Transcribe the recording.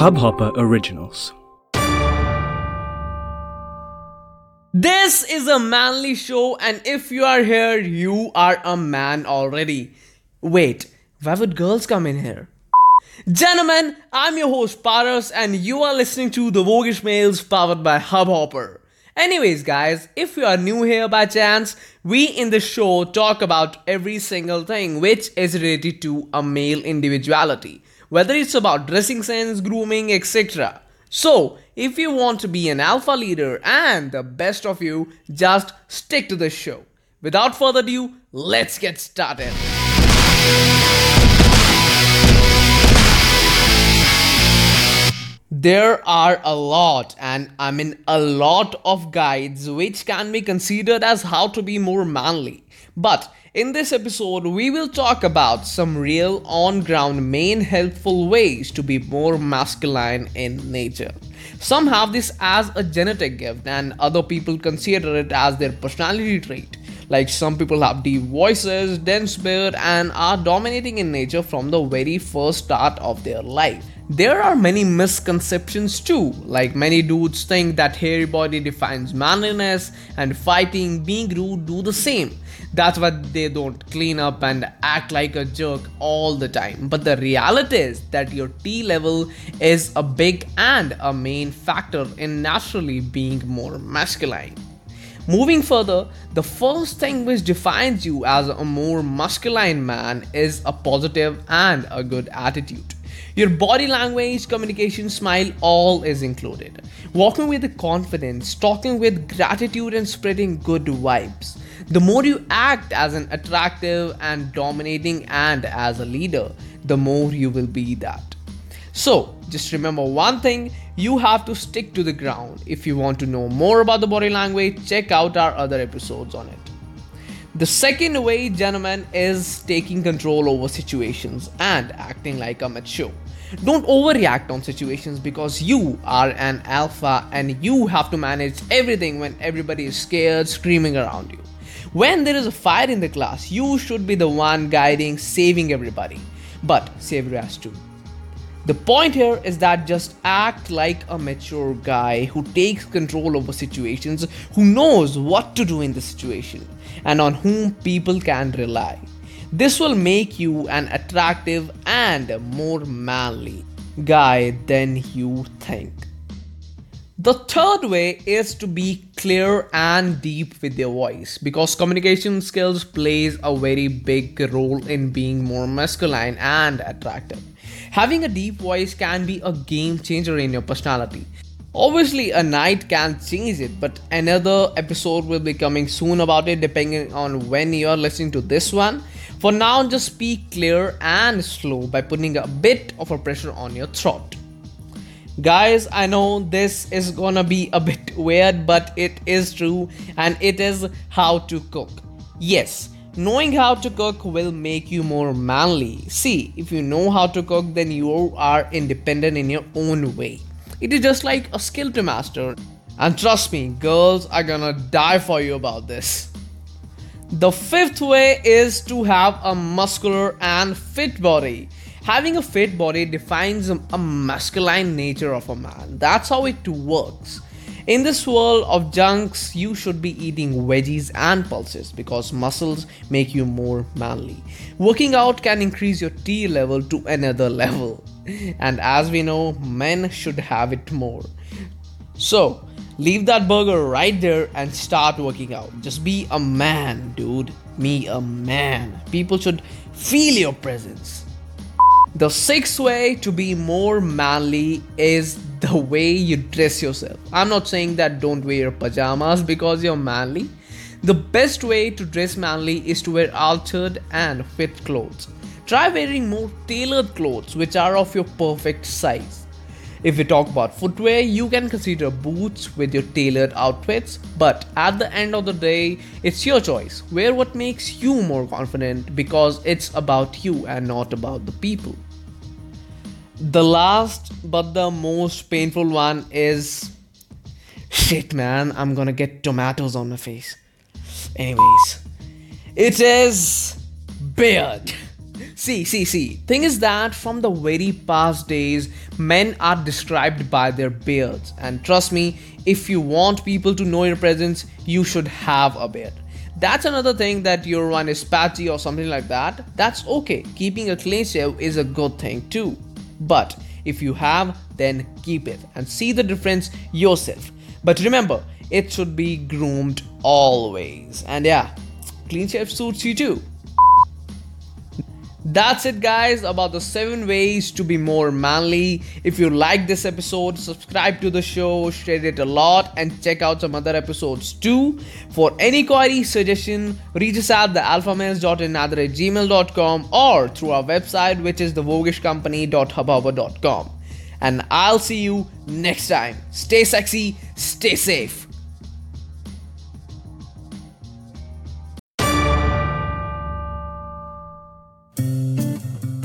Hubhopper Originals. This is a manly show, and if you are here, you are a man already. Wait, why would girls come in here? Gentlemen, I'm your host Paras, and you are listening to The Vougish Males powered by Hubhopper. Anyways, guys, if you are new here by chance, we in the show talk about every single thing which is related to a male individuality, whether it's about dressing sense, grooming, etc. So, if you want to be an alpha leader and the best of you, just stick to the show. Without further ado, let's get started. There are a lot, and I mean a lot of guides which can be considered as how to be more manly. But in this episode, we will talk about some real on ground main helpful ways to be more masculine in nature. Some have this as a genetic gift, and other people consider it as their personality trait. Like some people have deep voices, dense beard, and are dominating in nature from the very first start of their life. There are many misconceptions too, like many dudes think that hairy body defines manliness and fighting, being rude do the same. That's why they don't clean up and act like a jerk all the time. But the reality is that your T level is a big and a main factor in naturally being more masculine. Moving further, the first thing which defines you as a more masculine man is a positive and a good attitude. Your body language, communication, smile, all is included. Walking with confidence, talking with gratitude, and spreading good vibes. The more you act as an attractive and dominating and as a leader, the more you will be that. So, just remember one thing you have to stick to the ground. If you want to know more about the body language, check out our other episodes on it. The second way, gentlemen, is taking control over situations and acting like a mature. Don't overreact on situations because you are an alpha and you have to manage everything when everybody is scared, screaming around you. When there is a fire in the class, you should be the one guiding, saving everybody. But save as too. The point here is that just act like a mature guy who takes control over situations, who knows what to do in the situation, and on whom people can rely. This will make you an attractive and more manly guy than you think. The third way is to be clear and deep with your voice because communication skills plays a very big role in being more masculine and attractive. Having a deep voice can be a game changer in your personality. Obviously, a night can change it, but another episode will be coming soon about it depending on when you're listening to this one. For now, just speak clear and slow by putting a bit of a pressure on your throat. Guys, I know this is gonna be a bit weird, but it is true and it is how to cook. Yes, knowing how to cook will make you more manly. See, if you know how to cook, then you are independent in your own way. It is just like a skill to master. And trust me, girls are gonna die for you about this. The fifth way is to have a muscular and fit body. Having a fit body defines a masculine nature of a man. That's how it works. In this world of junks, you should be eating veggies and pulses because muscles make you more manly. Working out can increase your T level to another level. And as we know, men should have it more. So, leave that burger right there and start working out. Just be a man, dude. Me a man. People should feel your presence. The sixth way to be more manly is the way you dress yourself. I'm not saying that don't wear your pajamas because you're manly. The best way to dress manly is to wear altered and fit clothes. Try wearing more tailored clothes which are of your perfect size. If we talk about footwear, you can consider boots with your tailored outfits, but at the end of the day, it's your choice. Wear what makes you more confident because it's about you and not about the people. The last but the most painful one is shit, man, I'm gonna get tomatoes on my face. Anyways, it is beard. See, see, see. Thing is that from the very past days, men are described by their beards. And trust me, if you want people to know your presence, you should have a beard. That's another thing that your one is patchy or something like that. That's okay. Keeping a clean shave is a good thing too. But if you have, then keep it and see the difference yourself. But remember, it should be groomed always. And yeah, clean shave suits you too. That's it, guys, about the seven ways to be more manly. If you like this episode, subscribe to the show, share it a lot, and check out some other episodes too. For any query, suggestion, reach us at thealphamales.in at gmail.com or through our website, which is thevougishcompany.hubhopper.com. And I'll see you next time. Stay sexy, stay safe.